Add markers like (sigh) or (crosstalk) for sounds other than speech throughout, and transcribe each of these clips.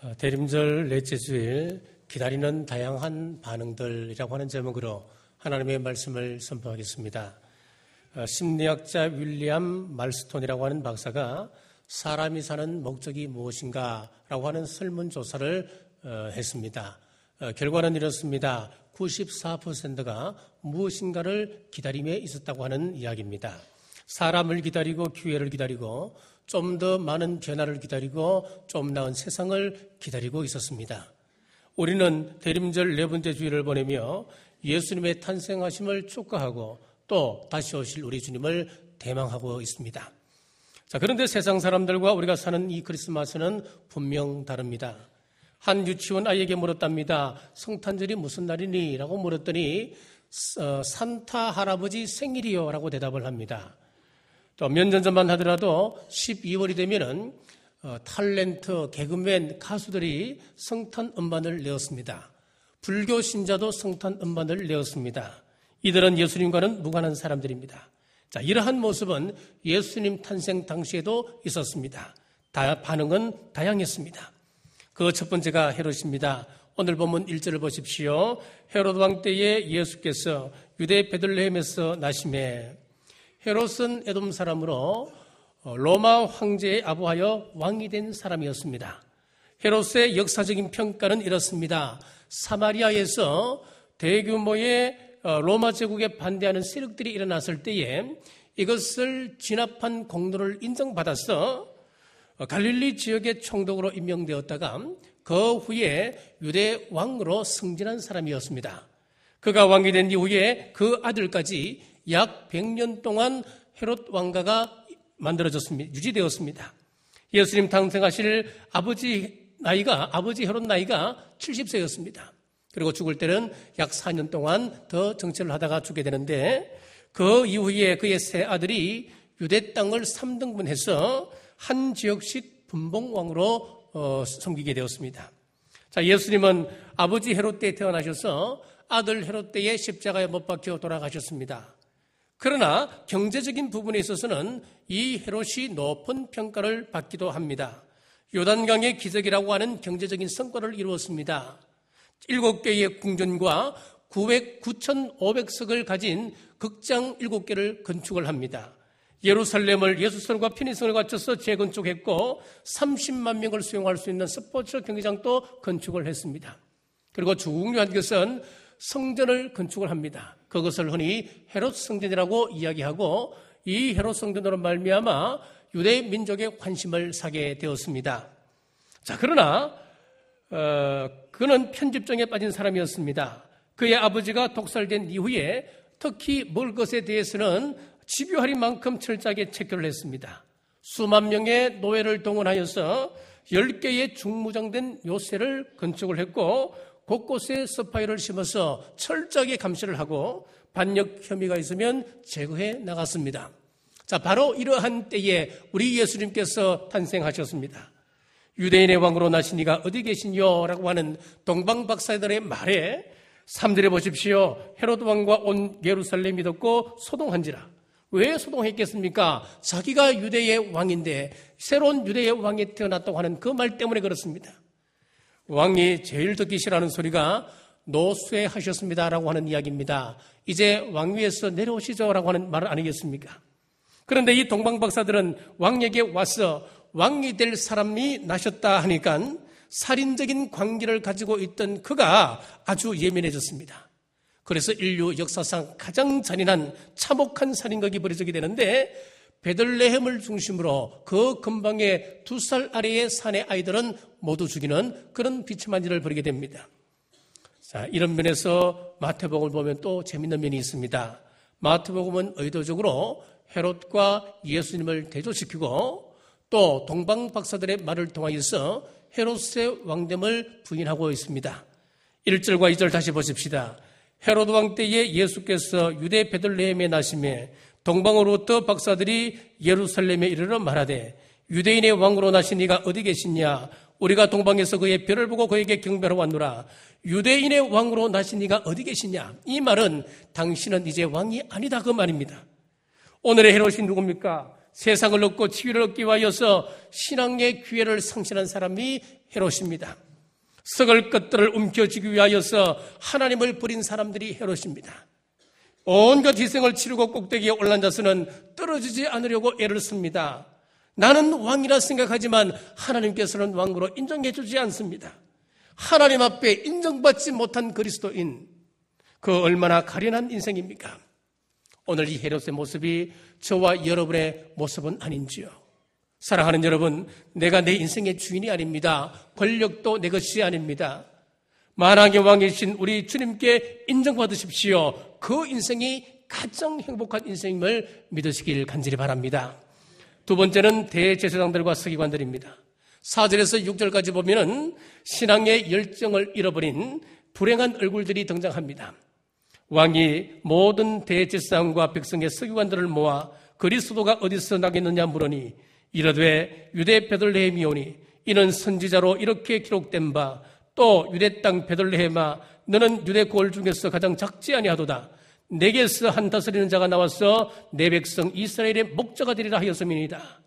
어, 대림절 넷째 주일 기다리는 다양한 반응들이라고 하는 제목으로 하나님의 말씀을 선포하겠습니다. 어, 심리학자 윌리엄 말스톤이라고 하는 박사가 사람이 사는 목적이 무엇인가 라고 하는 설문조사를 어, 했습니다. 결과는 이렇습니다. 94%가 무엇인가를 기다림에 있었다고 하는 이야기입니다. 사람을 기다리고 기회를 기다리고 좀 더 많은 변화를 기다리고 좀 나은 세상을 기다리고 있었습니다. 우리는 대림절 네 번째 주일을 보내며 예수님의 탄생하심을 축하하고 또 다시 오실 우리 주님을 대망하고 있습니다. 자, 그런데 세상 사람들과 우리가 사는 이 크리스마스는 분명 다릅니다. 한 유치원 아이에게 물었답니다. 성탄절이 무슨 날이니? 라고 물었더니 어, 산타 할아버지 생일이요. 라고 대답을 합니다. 또 몇 년 전만 하더라도 12월이 되면은 어, 탤런트, 개그맨, 가수들이 성탄 음반을 내었습니다. 불교 신자도 성탄 음반을 내었습니다. 이들은 예수님과는 무관한 사람들입니다. 자, 이러한 모습은 예수님 탄생 당시에도 있었습니다. 다, 반응은 다양했습니다. 그 첫 번째가 헤롯입니다. 오늘 본문 1절을 보십시오. 헤롯 왕 때에 예수께서 유대 베들레헴에서 나심에 헤롯은 에돔 사람으로 어, 로마 황제의 아부하여 왕이 된 사람이었습니다. 헤롯의 역사적인 평가는 이렇습니다. 사마리아에서 대규모의 어, 로마 제국에 반대하는 세력들이 일어났을 때에 이것을 진압한 공로를 인정받아서 어, 갈릴리 지역의 총독으로 임명되었다가 그 후에 유대 왕으로 승진한 사람이었습니다. 그가 왕이 된 이후에 그 아들까지 약 100년 동안 헤롯 왕가가 만들어졌습니다. 유지되었습니다. 예수님 탄생하실 아버지 나이가 아버지 헤롯 나이가 70세였습니다. 그리고 죽을 때는 약 4년 동안 더 정체를 하다가 죽게 되는데 그 이후에 그의 세 아들이 유대 땅을 3등분해서 한 지역씩 분봉왕으로 어, 섬기게 되었습니다. 자, 예수님은 아버지 헤롯 때 태어나셔서 아들 헤롯 때에 십자가에 못 박혀 돌아가셨습니다. 그러나 경제적인 부분에 있어서는 이 헤롯이 높은 평가를 받기도 합니다. 요단강의 기적이라고 하는 경제적인 성과를 이루었습니다. 일곱 개의 궁전과 900, 9,500석을 가진 극장 일곱 개를 건축을 합니다. 예루살렘을 예수선과 피니성을 갖춰서 재건축했고 30만 명을 수용할 수 있는 스포츠 경기장도 건축을 했습니다. 그리고 중요한 것은 성전을 건축을 합니다. 그것을 흔히 헤롯 성전이라고 이야기하고 이 헤롯 성전으로 말미암아 유대 민족의 관심을 사게 되었습니다. 자 그러나 어, 그는 편집증에 빠진 사람이었습니다. 그의 아버지가 독살된 이후에 특히 먹을 것에 대해서는 집요할 만큼 철저하게 체크를 했습니다. 수만 명의 노예를 동원하여서 10개의 중무장된 요새를 건축을 했고 곳곳에 스파이를 심어서 철저하게 감시를 하고 반역 혐의가 있으면 제거해 나갔습니다. 자, 바로 이러한 때에 우리 예수님께서 탄생하셨습니다. 유대인의 왕으로 나신 이가 어디 계시뇨? 라고 하는 동방 박사들의 말에 3절에 보십시오. 헤로드 왕과 온 예루살렘 믿었고 소동한지라. 왜 소동했겠습니까? 자기가 유대의 왕인데 새로운 유대의 왕이 태어났다고 하는 그 말 때문에 그렇습니다. 왕이 제일 듣기 싫어하는 소리가 노쇠하셨습니다라고 하는 이야기입니다. 이제 왕위에서 내려오시죠라고 하는 말 아니겠습니까? 그런데 이 동방 박사들은 왕에게 와서 왕이 될 사람이 나셨다 하니까 살인적인 관계를 가지고 있던 그가 아주 예민해졌습니다. 그래서 인류 역사상 가장 잔인한 참혹한 살인극이 벌어지게 되는데 베들레헴을 중심으로 그 근방의 두 살 아래의 산의 아이들은 모두 죽이는 그런 비참한 일을 벌이게 됩니다. 자, 이런 면에서 마태복음을 보면 또 재밌는 면이 있습니다. 마태복음은 의도적으로 헤롯과 예수님을 대조시키고 또 동방 박사들의 말을 통하여서 헤롯의 왕됨을 부인하고 있습니다. 1절과 2절 다시 보십시다. 헤롯 왕 때에 예수께서 유대 베들레헴에 나심에 동방으로부터 박사들이 예루살렘에 이르러 말하되 유대인의 왕으로 나신 이가 어디 계시냐? 우리가 동방에서 그의 별을 보고 그에게 경배하러 왔노라. 유대인의 왕으로 나신 이가 어디 계시냐? 이 말은 당신은 이제 왕이 아니다 그 말입니다. 오늘의 헤롯이 누굽니까? 세상을 얻고 지위를 얻기 위하여서 신앙의 기회를 상실한 사람이 헤롯입니다. 썩을 것들을 움켜쥐기 위하여서 하나님을 버린 사람들이 헤롯입니다. 온갖 희생을 치르고 꼭대기에 올라앉아서는 떨어지지 않으려고 애를 씁니다. 나는 왕이라 생각하지만 하나님께서는 왕으로 인정해 주지 않습니다. 하나님 앞에 인정받지 못한 그리스도인, 그 얼마나 가련한 인생입니까? 오늘 이 헤롯의 모습이 저와 여러분의 모습은 아닌지요. 사랑하는 여러분, 내가 내 인생의 주인이 아닙니다. 권력도 내 것이 아닙니다. 만왕의 왕이신 우리 주님께 인정받으십시오. 그 인생이 가장 행복한 인생임을 믿으시길 간절히 바랍니다. 두 번째는 대제사장들과 서기관들입니다. 4절에서 6절까지 보면은 신앙의 열정을 잃어버린 불행한 얼굴들이 등장합니다. 왕이 모든 대제사장과 백성의 서기관들을 모아 그리스도가 어디서 나겠느냐 물으니 이르되 유대 베들레헴이오니 이는 선지자로 이렇게 기록된 바 또 유대 땅 베들레헴아 너는 유대 고을 중에서 가장 작지 아니하도다 내게서 한 다스리는 자가 나와서 내 백성 이스라엘의 목자가 되리라 하였음이니이다.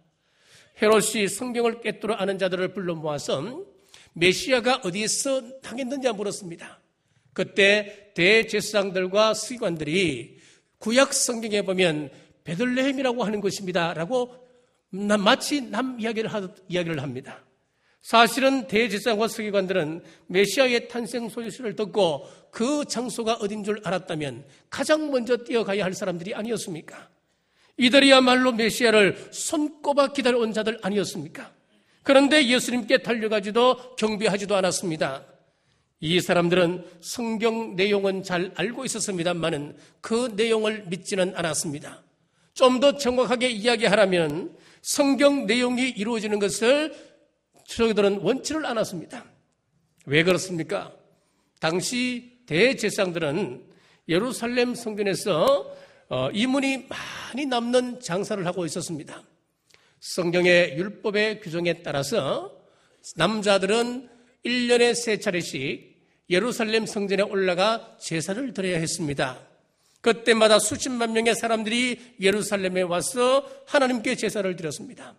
헤롯이 성경을 깨뜨려 아는 자들을 불러 모아서 메시아가 어디에서 당했는지 물었습니다. 그때 대제사장들과 수관들이 구약 성경에 보면 베들레헴이라고 하는 것입니다라고 마치 남 이야기를 합니다. 사실은 대제사장과 서기관들은 메시아의 탄생 소식을 듣고 그 장소가 어딘 줄 알았다면 가장 먼저 뛰어가야 할 사람들이 아니었습니까? 이들이야말로 메시아를 손꼽아 기다려온 자들 아니었습니까? 그런데 예수님께 달려가지도 경비하지도 않았습니다. 이 사람들은 성경 내용은 잘 알고 있었습니다만은 그 내용을 믿지는 않았습니다. 좀 더 정확하게 이야기하라면 성경 내용이 이루어지는 것을 저희들은 원치를 않았습니다. 왜 그렇습니까? 당시 대제상들은 예루살렘 성전에서 어, 이문이 많이 남는 장사를 하고 있었습니다. 성경의 율법의 규정에 따라서 남자들은 1년에 세 차례씩 예루살렘 성전에 올라가 제사를 드려야 했습니다. 그때마다 수십만 명의 사람들이 예루살렘에 와서 하나님께 제사를 드렸습니다.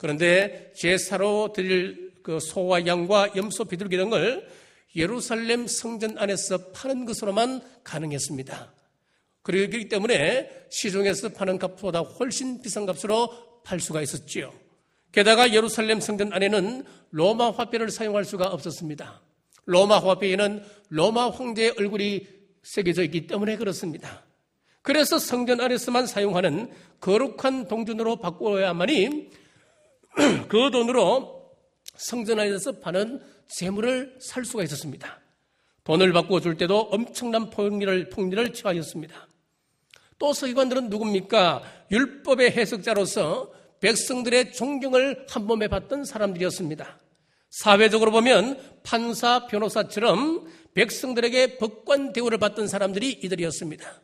그런데 제사로 드릴 그 소와 양과 염소 비둘기 등을 예루살렘 성전 안에서 파는 것으로만 가능했습니다. 그렇기 때문에 시중에서 파는 값보다 훨씬 비싼 값으로 팔 수가 있었지요. 게다가 예루살렘 성전 안에는 로마 화폐를 사용할 수가 없었습니다. 로마 화폐에는 로마 황제의 얼굴이 새겨져 있기 때문에 그렇습니다. 그래서 성전 안에서만 사용하는 거룩한 동전으로 바꾸어야만이 (clears throat) 그 돈으로 성전 안에서 파는 재물을 살 수가 있었습니다. 돈을 바꾸어 줄 때도 엄청난 폭리를, 폭리를 취하였습니다. 또 서기관들은 누굽니까? 율법의 해석자로서 백성들의 존경을 한 몸에 받던 사람들이었습니다. 사회적으로 보면 판사, 변호사처럼 백성들에게 법관 대우를 받던 사람들이 이들이었습니다.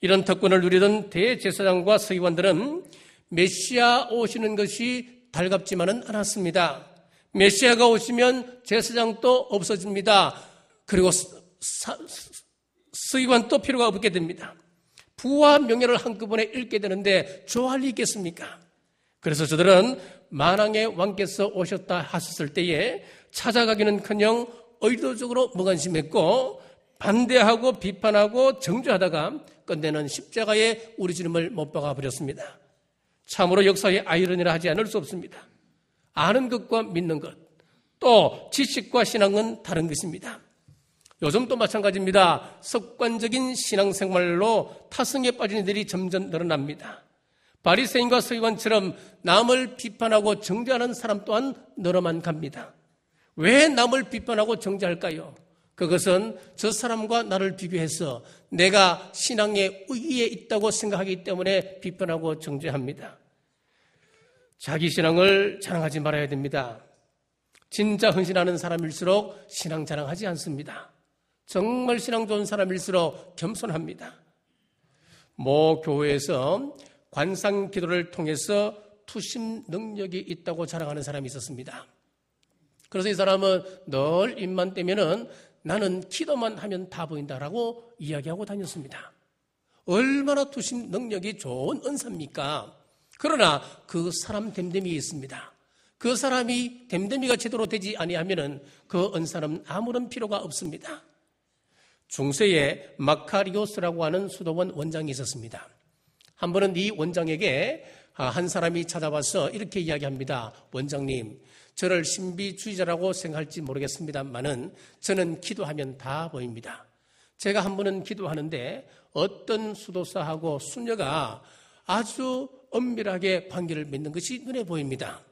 이런 특권을 누리던 대제사장과 서기관들은 메시아 오시는 것이 달갑지만은 않았습니다. 메시아가 오시면 제사장도 없어집니다. 그리고 서기관도 필요가 없게 됩니다. 부와 명예를 한꺼번에 잃게 되는데 좋아할 리 있겠습니까? 그래서 저들은 만왕의 왕께서 오셨다 하셨을 때에 찾아가기는커녕 의도적으로 무관심했고 반대하고 비판하고 정죄하다가 끝내는 십자가에 우리 주님을 못 박아 버렸습니다. 참으로 역사의 아이러니라 하지 않을 수 없습니다. 아는 것과 믿는 것, 또 지식과 신앙은 다른 것입니다. 요즘도 마찬가지입니다. 습관적인 신앙생활로 타성에 빠진 이들이 점점 늘어납니다. 바리새인과 서기관처럼 남을 비판하고 정죄하는 사람 또한 늘어만 갑니다. 왜 남을 비판하고 정죄할까요? 그것은 저 사람과 나를 비교해서 내가 신앙의 의에 있다고 생각하기 때문에 비판하고 정죄합니다. 자기 신앙을 자랑하지 말아야 됩니다. 진짜 헌신하는 사람일수록 신앙 자랑하지 않습니다. 정말 신앙 좋은 사람일수록 겸손합니다. 모 교회에서 관상 기도를 통해서 투심 능력이 있다고 자랑하는 사람이 있었습니다. 그래서 이 사람은 늘 입만 떼면은 나는 기도만 하면 다 보인다라고 이야기하고 다녔습니다. 얼마나 투심 능력이 좋은 은사입니까? 그러나 그 사람 됨됨이 있습니다. 그 사람이 됨됨이가 제대로 되지 아니하면은 그 은사는 아무런 필요가 없습니다. 중세에 마카리오스라고 하는 수도원 원장이 있었습니다. 한 번은 이 원장에게 한 사람이 찾아와서 이렇게 이야기합니다. 원장님, 저를 신비주의자라고 생각할지 모르겠습니다만은 저는 기도하면 다 보입니다. 제가 한 번은 기도하는데 어떤 수도사하고 수녀가 아주 엄밀하게 관계를 맺는 것이 눈에 보입니다.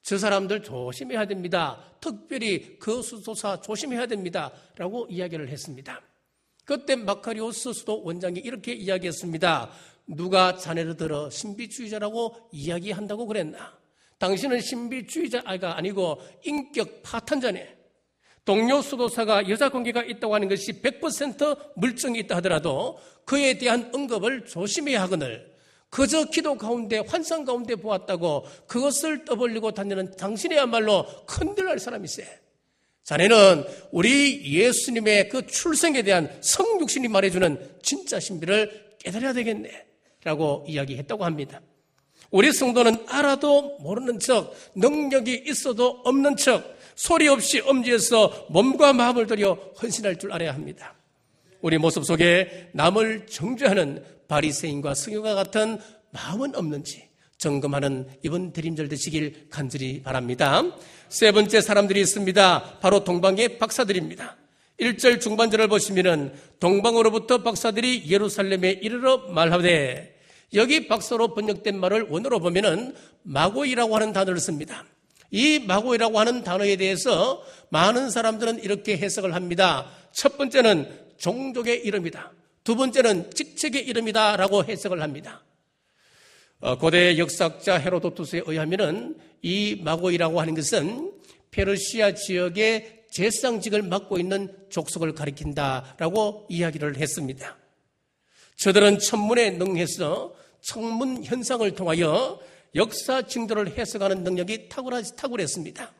저 사람들 조심해야 됩니다. 특별히 그 수도사 조심해야 됩니다. 라고 이야기를 했습니다. 그때 마카리오스 수도 원장이 이렇게 이야기했습니다. 누가 자네를 들어 신비주의자라고 이야기한다고 그랬나? 당신은 신비주의자가 아니고 인격 파탄자네. 동료 수도사가 여자 관계가 있다고 하는 것이 100% 물증이 있다 하더라도 그에 대한 언급을 조심해야 하거늘 그저 기도 가운데 환상 가운데 보았다고 그것을 떠벌리고 다니는 당신이야말로 큰들날 사람이세. 자네는 우리 예수님의 그 출생에 대한 성육신이 말해주는 진짜 신비를 깨달아야 되겠네. 라고 이야기했다고 합니다. 우리 성도는 알아도 모르는 척, 능력이 있어도 없는 척, 소리 없이 엄지에서 몸과 마음을 들여 헌신할 줄 알아야 합니다. 우리 모습 속에 남을 정죄하는 바리새인과 승유가 같은 마음은 없는지 점검하는 이번 드림절 되시길 간절히 바랍니다. 세 번째 사람들이 있습니다. 바로 동방의 박사들입니다. 1절 중반절을 보시면은 동방으로부터 박사들이 예루살렘에 이르러 말하되 여기 박사로 번역된 말을 원어로 보면은 마고이라고 하는 단어를 씁니다. 이 마고이라고 하는 단어에 대해서 많은 사람들은 이렇게 해석을 합니다. 첫 번째는 종족의 이름이다. 두 번째는 직책의 이름이다라고 해석을 합니다. 어, 고대 역사학자 헤로도투스에 의하면은 이 마고이라고 하는 것은 페르시아 지역의 제상직을 맡고 있는 족속을 가리킨다라고 이야기를 했습니다. 저들은 천문에 능해서 천문 현상을 통하여 역사 징조를 해석하는 능력이 탁월했습니다.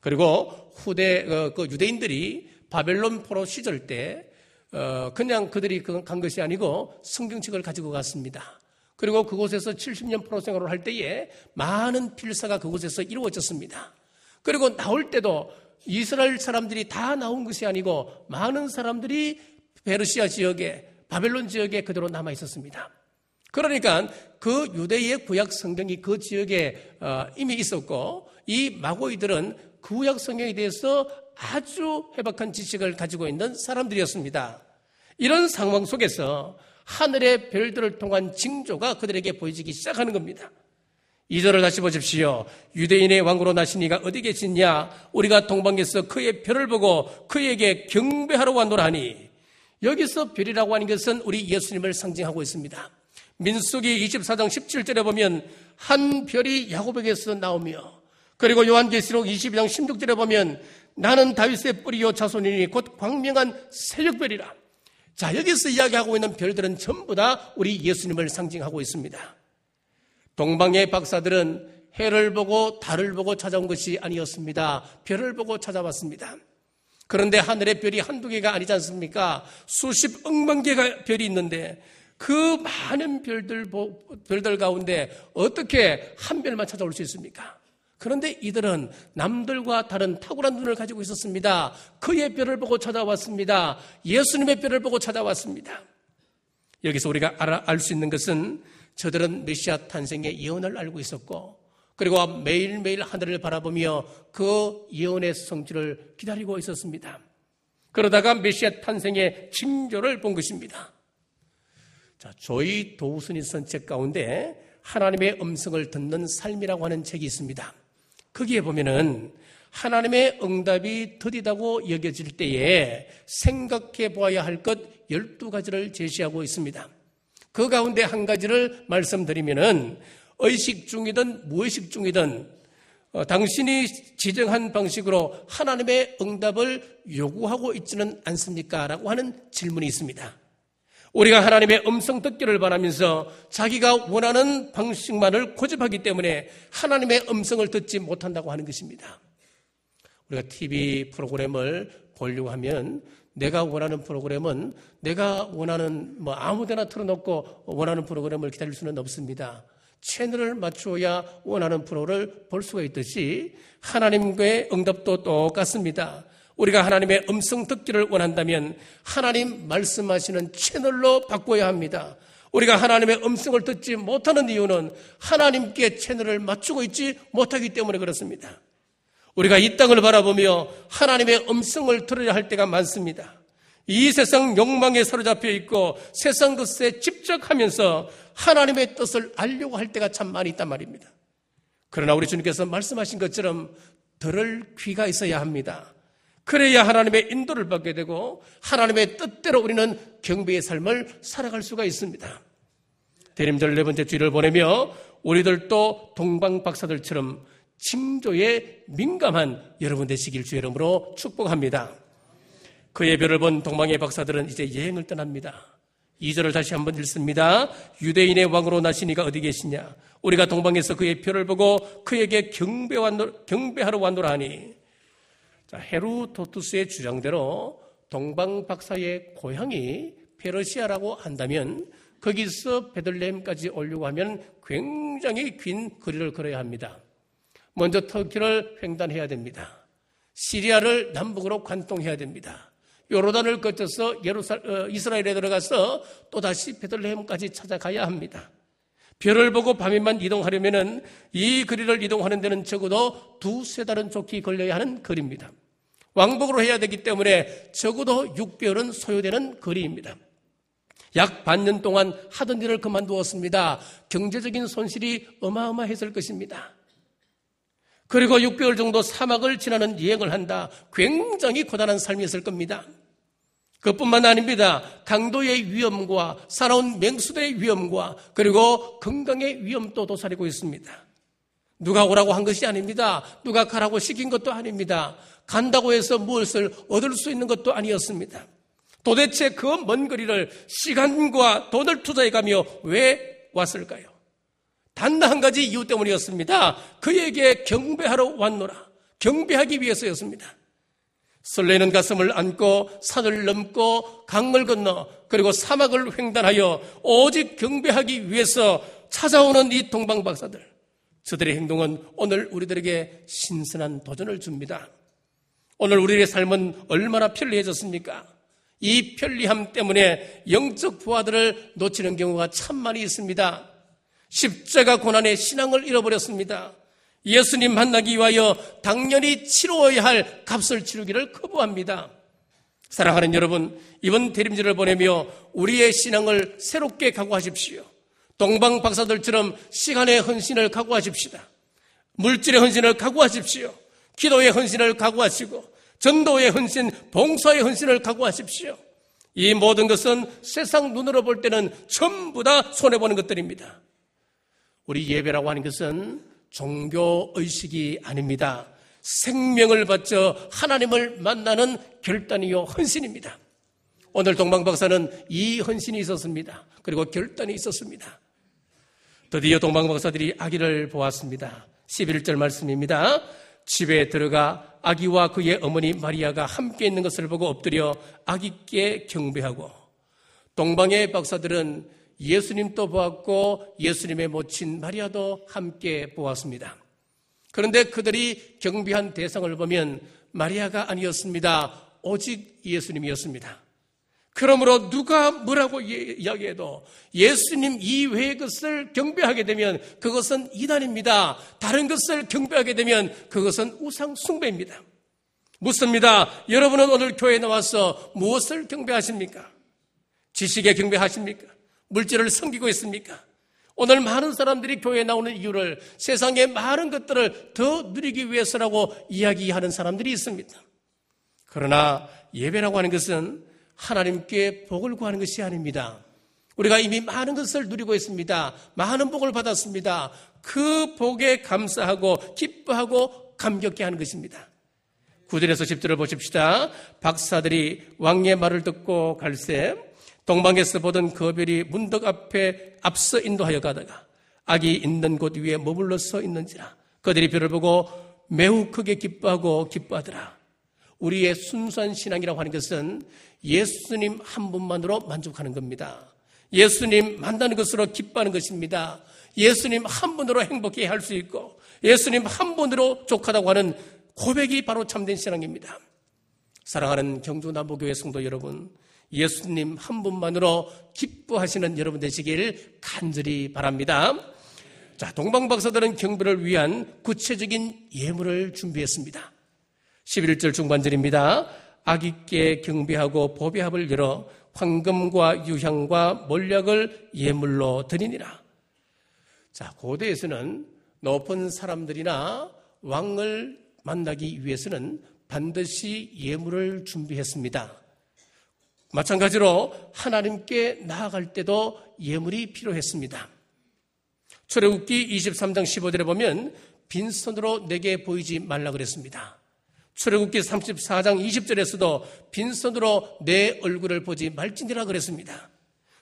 그리고 후대 어, 그 유대인들이 바벨론 포로 시절 때 어, 그냥 그들이 간 것이 아니고 성경책을 가지고 갔습니다. 그리고 그곳에서 70년 포로 생활을 할 때에 많은 필사가 그곳에서 이루어졌습니다. 그리고 나올 때도 이스라엘 사람들이 다 나온 것이 아니고 많은 사람들이 베르시아 지역에 바벨론 지역에 그대로 남아 있었습니다. 그러니까 그 유대의 구약 성경이 그 지역에 어, 이미 있었고 이 마고이들은 구약 성경에 대해서 아주 해박한 지식을 가지고 있는 사람들이었습니다. 이런 상황 속에서 하늘의 별들을 통한 징조가 그들에게 보여지기 시작하는 겁니다. 이절을 다시 보십시오. 유대인의 왕으로 나신 이가 어디 계시냐? 우리가 동방에서 그의 별을 보고 그에게 경배하러 왔노라니. 여기서 별이라고 하는 것은 우리 예수님을 상징하고 있습니다. 민수기 24장 17절에 보면 한 별이 야곱에게서 나오며 그리고 요한계시록 22장 16절에 보면 나는 다윗의 뿌리요 자손이니 곧 광명한 새벽별이라. 자, 여기서 이야기하고 있는 별들은 전부 다 우리 예수님을 상징하고 있습니다. 동방의 박사들은 해를 보고 달을 보고 찾아온 것이 아니었습니다. 별을 보고 찾아왔습니다. 그런데 하늘의 별이 한두 개가 아니지 않습니까? 수십 억만 개가 별이 있는데 그 많은 별들, 별들 가운데 어떻게 한 별만 찾아올 수 있습니까? 그런데 이들은 남들과 다른 탁월한 눈을 가지고 있었습니다. 그의 뼈를 보고 찾아왔습니다. 예수님의 뼈를 보고 찾아왔습니다. 여기서 우리가 알 수 있는 것은 저들은 메시아 탄생의 예언을 알고 있었고 그리고 매일매일 하늘을 바라보며 그 예언의 성취를 기다리고 있었습니다. 그러다가 메시아 탄생의 징조를 본 것입니다. 자, 조이 도우슨이 쓴 책 가운데 하나님의 음성을 듣는 삶이라고 하는 책이 있습니다. 거기에 보면은 하나님의 응답이 더디다고 여겨질 때에 생각해 보아야 할 것 12가지를 제시하고 있습니다. 그 가운데 한 가지를 말씀드리면은 의식 중이든 무의식 중이든 어, 당신이 지정한 방식으로 하나님의 응답을 요구하고 있지는 않습니까? 라고 하는 질문이 있습니다. 우리가 하나님의 음성 듣기를 바라면서 자기가 원하는 방식만을 고집하기 때문에 하나님의 음성을 듣지 못한다고 하는 것입니다. 우리가 TV 프로그램을 보려고 하면 내가 원하는 프로그램은 내가 원하는 뭐 아무데나 틀어놓고 원하는 프로그램을 기다릴 수는 없습니다. 채널을 맞추어야 원하는 프로를 볼 수가 있듯이 하나님과의 응답도 똑같습니다. 우리가 하나님의 음성 듣기를 원한다면 하나님 말씀하시는 채널로 바꿔야 합니다. 우리가 하나님의 음성을 듣지 못하는 이유는 하나님께 채널을 맞추고 있지 못하기 때문에 그렇습니다. 우리가 이 땅을 바라보며 하나님의 음성을 들어야 할 때가 많습니다. 이 세상 욕망에 사로잡혀 있고 세상 것에 집착하면서 하나님의 뜻을 알려고 할 때가 참 많이 있단 말입니다. 그러나 우리 주님께서 말씀하신 것처럼 들을 귀가 있어야 합니다. 그래야 하나님의 인도를 받게 되고 하나님의 뜻대로 우리는 경배의 삶을 살아갈 수가 있습니다. 대림절 네 번째 주일을 보내며 우리들도 동방 박사들처럼 징조에 민감한 여러분 되시길 주의 이름으로 축복합니다. 그의 별을 본 동방의 박사들은 이제 여행을 떠납니다. 2절을 다시 한번 읽습니다. 유대인의 왕으로 나시니가 어디 계시냐? 우리가 동방에서 그의 별을 보고 그에게 경배하러 왔노라 하니. 자, 헤루토투스의 주장대로 동방 박사의 고향이 페르시아라고 한다면 거기서 베들레헴까지 오려고 하면 굉장히 긴 거리를 걸어야 합니다. 먼저 터키를 횡단해야 됩니다. 시리아를 남북으로 관통해야 됩니다. 요르단을 거쳐서 예루살, 어, 이스라엘에 들어가서 또다시 베들레헴까지 찾아가야 합니다. 별을 보고 밤에만 이동하려면 이 거리를 이동하는 데는 적어도 두세 달은 좋게 걸려야 하는 거리입니다. 왕복으로 해야 되기 때문에 적어도 6개월은 소요되는 거리입니다. 약 반년 동안 하던 일을 그만두었습니다. 경제적인 손실이 어마어마했을 것입니다. 그리고 6개월 정도 사막을 지나는 여행을 한다. 굉장히 고단한 삶이었을 겁니다. 그뿐만 아닙니다. 강도의 위험과 살아온 맹수들의 위험과 그리고 건강의 위험도 도사리고 있습니다. 누가 오라고 한 것이 아닙니다. 누가 가라고 시킨 것도 아닙니다. 간다고 해서 무엇을 얻을 수 있는 것도 아니었습니다. 도대체 그 먼 거리를 시간과 돈을 투자해 가며 왜 왔을까요? 단 한 가지 이유 때문이었습니다. 그에게 경배하러 왔노라. 경배하기 위해서였습니다. 설레는 가슴을 안고 산을 넘고 강을 건너 그리고 사막을 횡단하여 오직 경배하기 위해서 찾아오는 이 동방 박사들. 저들의 행동은 오늘 우리들에게 신선한 도전을 줍니다. 오늘 우리의 삶은 얼마나 편리해졌습니까? 이 편리함 때문에 영적 부하들을 놓치는 경우가 참 많이 있습니다. 십자가 고난의 신앙을 잃어버렸습니다. 예수님 만나기 위하여 당연히 치러야 할 값을 치르기를 거부합니다. 사랑하는 여러분, 이번 대림절을 보내며 우리의 신앙을 새롭게 각오하십시오. 동방 박사들처럼 시간의 헌신을 각오하십시다. 물질의 헌신을 각오하십시오. 기도의 헌신을 각오하시고 전도의 헌신, 봉사의 헌신을 각오하십시오. 이 모든 것은 세상 눈으로 볼 때는 전부 다 손해보는 것들입니다. 우리 예배라고 하는 것은 종교 의식이 아닙니다. 생명을 바쳐 하나님을 만나는 결단이요 헌신입니다. 오늘 동방 박사는 이 헌신이 있었습니다. 그리고 결단이 있었습니다. 드디어 동방 박사들이 아기를 보았습니다. 11절 말씀입니다. 집에 들어가 아기와 그의 어머니 마리아가 함께 있는 것을 보고 엎드려 아기께 경배하고 동방의 박사들은 예수님도 보았고 예수님의 모친 마리아도 함께 보았습니다. 그런데 그들이 경비한 대상을 보면 마리아가 아니었습니다. 오직 예수님이었습니다. 그러므로 누가 뭐라고 이야기해도 예수님 이외의 것을 경배하게 되면 그것은 이단입니다. 다른 것을 경배하게 되면 그것은 우상 숭배입니다. 묻습니다. 여러분은 오늘 교회에 나와서 무엇을 경배하십니까? 지식에 경배하십니까? 물질을 섬기고 있습니까? 오늘 많은 사람들이 교회에 나오는 이유를 세상의 많은 것들을 더 누리기 위해서라고 이야기하는 사람들이 있습니다. 그러나 예배라고 하는 것은 하나님께 복을 구하는 것이 아닙니다. 우리가 이미 많은 것을 누리고 있습니다. 많은 복을 받았습니다. 그 복에 감사하고 기뻐하고 감격해 하는 것입니다. 9절에서 10절을 보십시다. 박사들이 왕의 말을 듣고 갈새 동방에서 보던 그 별이 문덕 앞에 앞서 인도하여 가다가 악이 있는 곳 위에 머물러 서 있는지라 그들이 별을 보고 매우 크게 기뻐하고 기뻐하더라. 우리의 순수한 신앙이라고 하는 것은 예수님 한 분만으로 만족하는 겁니다. 예수님 만나는 것으로 기뻐하는 것입니다. 예수님 한 분으로 행복해 할 수 있고 예수님 한 분으로 족하다고 하는 고백이 바로 참된 신앙입니다. 사랑하는 경주 남부교회 성도 여러분, 예수님 한 분만으로 기뻐하시는 여러분 되시길 간절히 바랍니다. 자, 동방박사들은 경배를 위한 구체적인 예물을 준비했습니다. 11절 중반절입니다. 아기께 경배하고 보배합을 열어 황금과 유향과 몰약을 예물로 드리니라. 자, 고대에서는 높은 사람들이나 왕을 만나기 위해서는 반드시 예물을 준비했습니다. 마찬가지로 하나님께 나아갈 때도 예물이 필요했습니다. 출애굽기 23장 15절에 보면 빈손으로 내게 보이지 말라 그랬습니다. 출애굽기 34장 20절에서도 빈손으로 내 얼굴을 보지 말지니라 그랬습니다.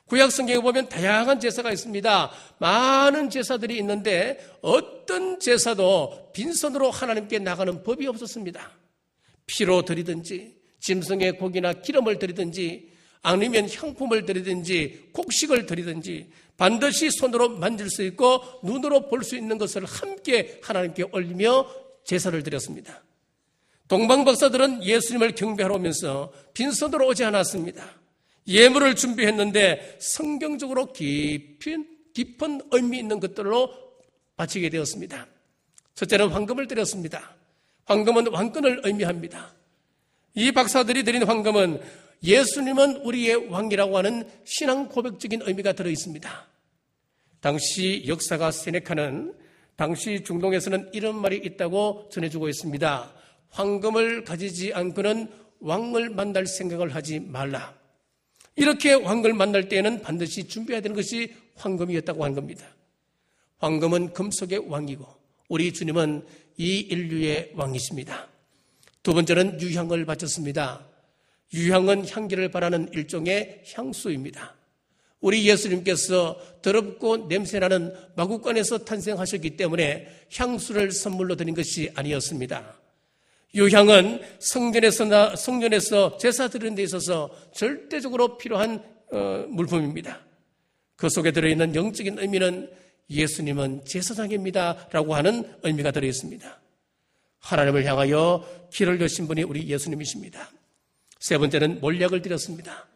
구약 성경에 보면 다양한 제사가 있습니다. 많은 제사들이 있는데 어떤 제사도 빈손으로 하나님께 나가는 법이 없었습니다. 피로 드리든지 짐승의 고기나 기름을 드리든지 아니면 향품을 드리든지 곡식을 드리든지 반드시 손으로 만질 수 있고 눈으로 볼 수 있는 것을 함께 하나님께 올리며 제사를 드렸습니다. 동방 박사들은 예수님을 경배하러 오면서 빈손으로 오지 않았습니다. 예물을 준비했는데 성경적으로 깊은, 깊은 의미 있는 것들로 바치게 되었습니다. 첫째는 황금을 드렸습니다. 황금은 왕권을 의미합니다. 이 박사들이 드린 황금은 예수님은 우리의 왕이라고 하는 신앙 고백적인 의미가 들어 있습니다. 당시 역사가 세네카는 당시 중동에서는 이런 말이 있다고 전해주고 있습니다. 황금을 가지지 않고는 왕을 만날 생각을 하지 말라. 이렇게 황금을 만날 때에는 반드시 준비해야 되는 것이 황금이었다고 한 겁니다. 황금은 금속의 왕이고 우리 주님은 이 인류의 왕이십니다. 두 번째는 유향을 바쳤습니다. 유향은 향기를 바라는 일종의 향수입니다. 우리 예수님께서 더럽고 냄새나는 마국간에서 탄생하셨기 때문에 향수를 선물로 드린 것이 아니었습니다. 유향은 성전에서 성전에서 제사 드리는 데 있어서 절대적으로 필요한 어, 물품입니다. 그 속에 들어있는 영적인 의미는 예수님은 제사장입니다 라고 하는 의미가 들어 있습니다. 하나님을 향하여 길을 여신 분이 우리 예수님이십니다. 세 번째는 몰약을 드렸습니다.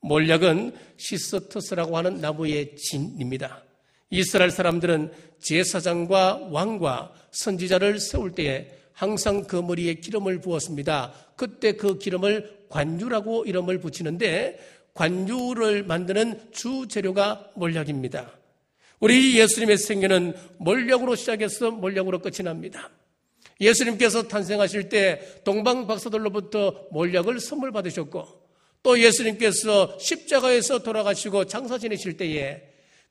몰약은 시스터스라고 하는 나무의 진입니다. 이스라엘 사람들은 제사장과 왕과 선지자를 세울 때에 항상 그 머리에 기름을 부었습니다. 그때 그 기름을 관유라고 이름을 붙이는데 관유를 만드는 주 재료가 몰약입니다. 우리 예수님의 생애는 몰약으로 시작해서 몰약으로 끝이 납니다. 예수님께서 탄생하실 때 동방 박사들로부터 몰약을 선물 받으셨고 또 예수님께서 십자가에서 돌아가시고 장사 지내실 때에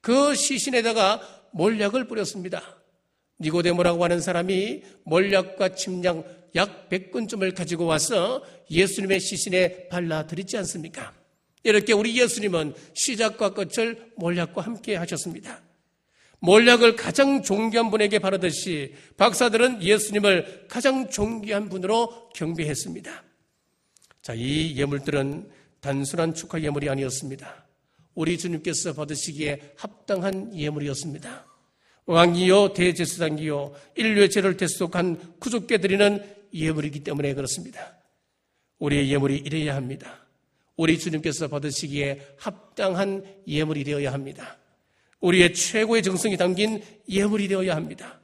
그 시신에다가 몰약을 뿌렸습니다. 니고데모라고 하는 사람이 몰약과 침량 약 100근쯤을 가지고 와서 예수님의 시신에 발라드리지 않습니까? 이렇게 우리 예수님은 시작과 끝을 몰약과 함께 하셨습니다. 몰약을 가장 존귀한 분에게 바르듯이 박사들은 예수님을 가장 존귀한 분으로 경배했습니다. 자, 이 예물들은 단순한 축하 예물이 아니었습니다. 우리 주님께서 받으시기에 합당한 예물이었습니다. 왕이요 대제사장이요 인류의 죄를 대속한 구속께 드리는 예물이기 때문에 그렇습니다. 우리의 예물이 이래야 합니다. 우리 주님께서 받으시기에 합당한 예물이 되어야 합니다. 우리의 최고의 정성이 담긴 예물이 되어야 합니다.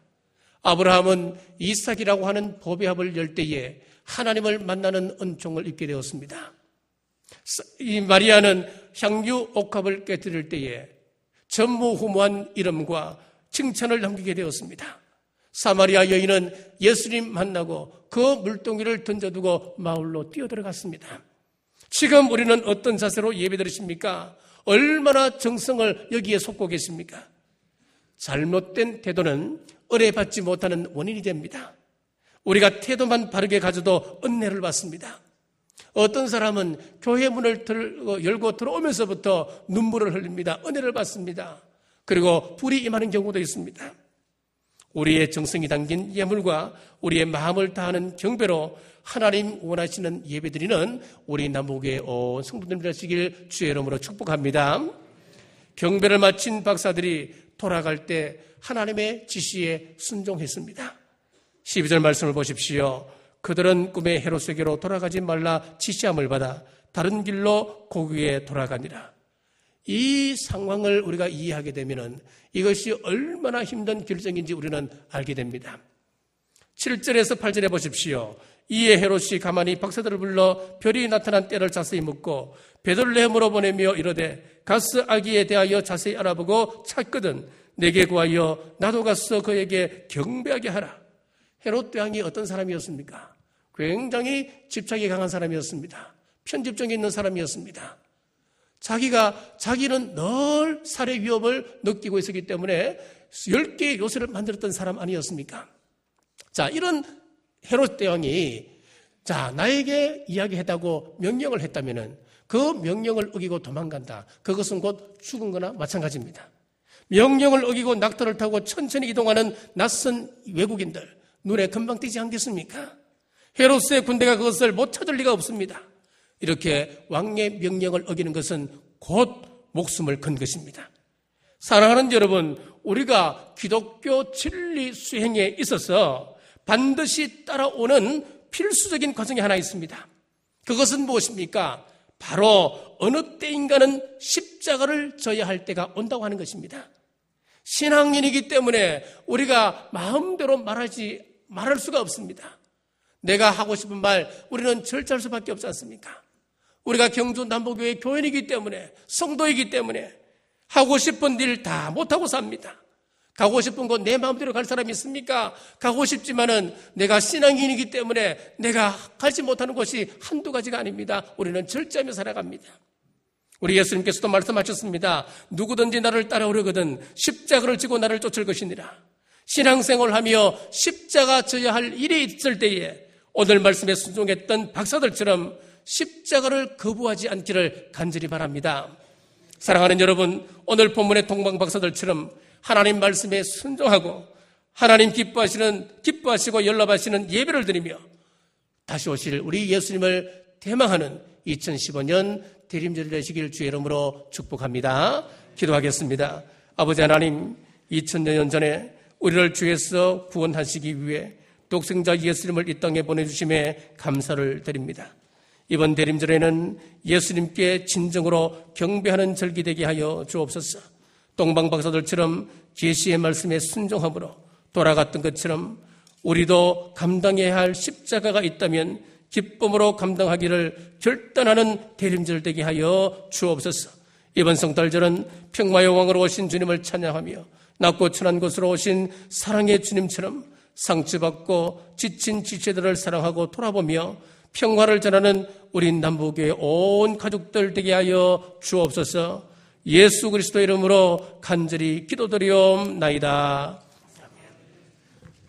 아브라함은 이삭이라고 하는 보배합을 열 때에 하나님을 만나는 은총을 입게 되었습니다. 이 마리아는 향유 옥합을 깨뜨릴 때에 전무후무한 이름과 칭찬을 남기게 되었습니다. 사마리아 여인은 예수님 만나고 그 물동이를 던져두고 마을로 뛰어들어갔습니다. 지금 우리는 어떤 자세로 예배 드리십니까? 얼마나 정성을 여기에 쏟고 계십니까? 잘못된 태도는 은혜 받지 못하는 원인이 됩니다. 우리가 태도만 바르게 가져도 은혜를 받습니다. 어떤 사람은 교회 문을 열고 들어오면서부터 눈물을 흘립니다. 은혜를 받습니다. 그리고 불이 임하는 경우도 있습니다. 우리의 정성이 담긴 예물과 우리의 마음을 다하는 경배로 하나님 원하시는 예배드리는 우리 남북의 온 성도들 되시길 주의 이름으로 축복합니다. 경배를 마친 박사들이 돌아갈 때 하나님의 지시에 순종했습니다. 12절 말씀을 보십시오. 그들은 꿈의 헤롯에게로 돌아가지 말라 지시함을 받아 다른 길로 고귀에 돌아가니라. 이 상황을 우리가 이해하게 되면 이것이 얼마나 힘든 결정인지 우리는 알게 됩니다. 7절에서 8절에 보십시오. 이에 헤롯이 가만히 박사들을 불러 별이 나타난 때를 자세히 묻고 베들레헴으로 보내며 이르되 가스 아기에 대하여 자세히 알아보고 찾거든 내게 구하여 나도 가서 그에게 경배하게 하라. 헤롯 왕이 어떤 사람이었습니까? 굉장히 집착이 강한 사람이었습니다. 편집증이 있는 사람이었습니다. 자기가 자기는 늘 살해 위협을 느끼고 있었기 때문에 10개의 요새를 만들었던 사람 아니었습니까? 자, 이런 헤롯 대왕이 자, 나에게 이야기했다고 명령을 했다면은 그 명령을 어기고 도망간다. 그것은 곧 죽은 거나 마찬가지입니다. 명령을 어기고 낙타를 타고 천천히 이동하는 낯선 외국인들 눈에 금방 띄지 않겠습니까? 헤롯스의 군대가 그것을 못 찾을 리가 없습니다. 이렇게 왕의 명령을 어기는 것은 곧 목숨을 건 것입니다. 사랑하는 여러분, 우리가 기독교 진리 수행에 있어서 반드시 따라오는 필수적인 과정이 하나 있습니다. 그것은 무엇입니까? 바로 어느 때인가는 십자가를 져야 할 때가 온다고 하는 것입니다. 신앙인이기 때문에 우리가 마음대로 말하지 말할 수가 없습니다. 내가 하고 싶은 말 우리는 절제할 수밖에 없지 않습니까? 우리가 경주 남북교회 교인이기 때문에 성도이기 때문에 하고 싶은 일 다 못하고 삽니다. 가고 싶은 곳 내 마음대로 갈 사람이 있습니까? 가고 싶지만은 내가 신앙인이기 때문에 내가 가지 못하는 곳이 한두 가지가 아닙니다. 우리는 절제하며 살아갑니다. 우리 예수님께서도 말씀하셨습니다. 누구든지 나를 따라오려거든 십자가를 지고 나를 쫓을 것이니라. 신앙생활 하며 십자가 져야 할 일이 있을 때에 오늘 말씀에 순종했던 박사들처럼 십자가를 거부하지 않기를 간절히 바랍니다. 사랑하는 여러분, 오늘 본문의 동방 박사들처럼 하나님 말씀에 순종하고 하나님 기뻐하시는 기뻐하시고 연락하시는 예배를 드리며 다시 오실 우리 예수님을 대망하는 2015년 대림절 되시길 주의 이름으로 축복합니다. 기도하겠습니다. 아버지 하나님, 2000년 전에 우리를 주에서 구원하시기 위해 독생자 예수님을 이 땅에 보내주심에 감사를 드립니다. 이번 대림절에는 예수님께 진정으로 경배하는 절기 되게 하여 주옵소서. 동방 박사들처럼 계시의 말씀에 순종함으로 돌아갔던 것처럼 우리도 감당해야 할 십자가가 있다면 기쁨으로 감당하기를 결단하는 대림절 되게 하여 주옵소서. 이번 성달절은 평화의 왕으로 오신 주님을 찬양하며 낮고 천한 곳으로 오신 사랑의 주님처럼 상처받고 지친 지체들을 사랑하고 돌아보며 평화를 전하는 우리 남북의 온 가족들 되게 하여 주옵소서 예수 그리스도 이름으로 간절히 기도드리옵나이다.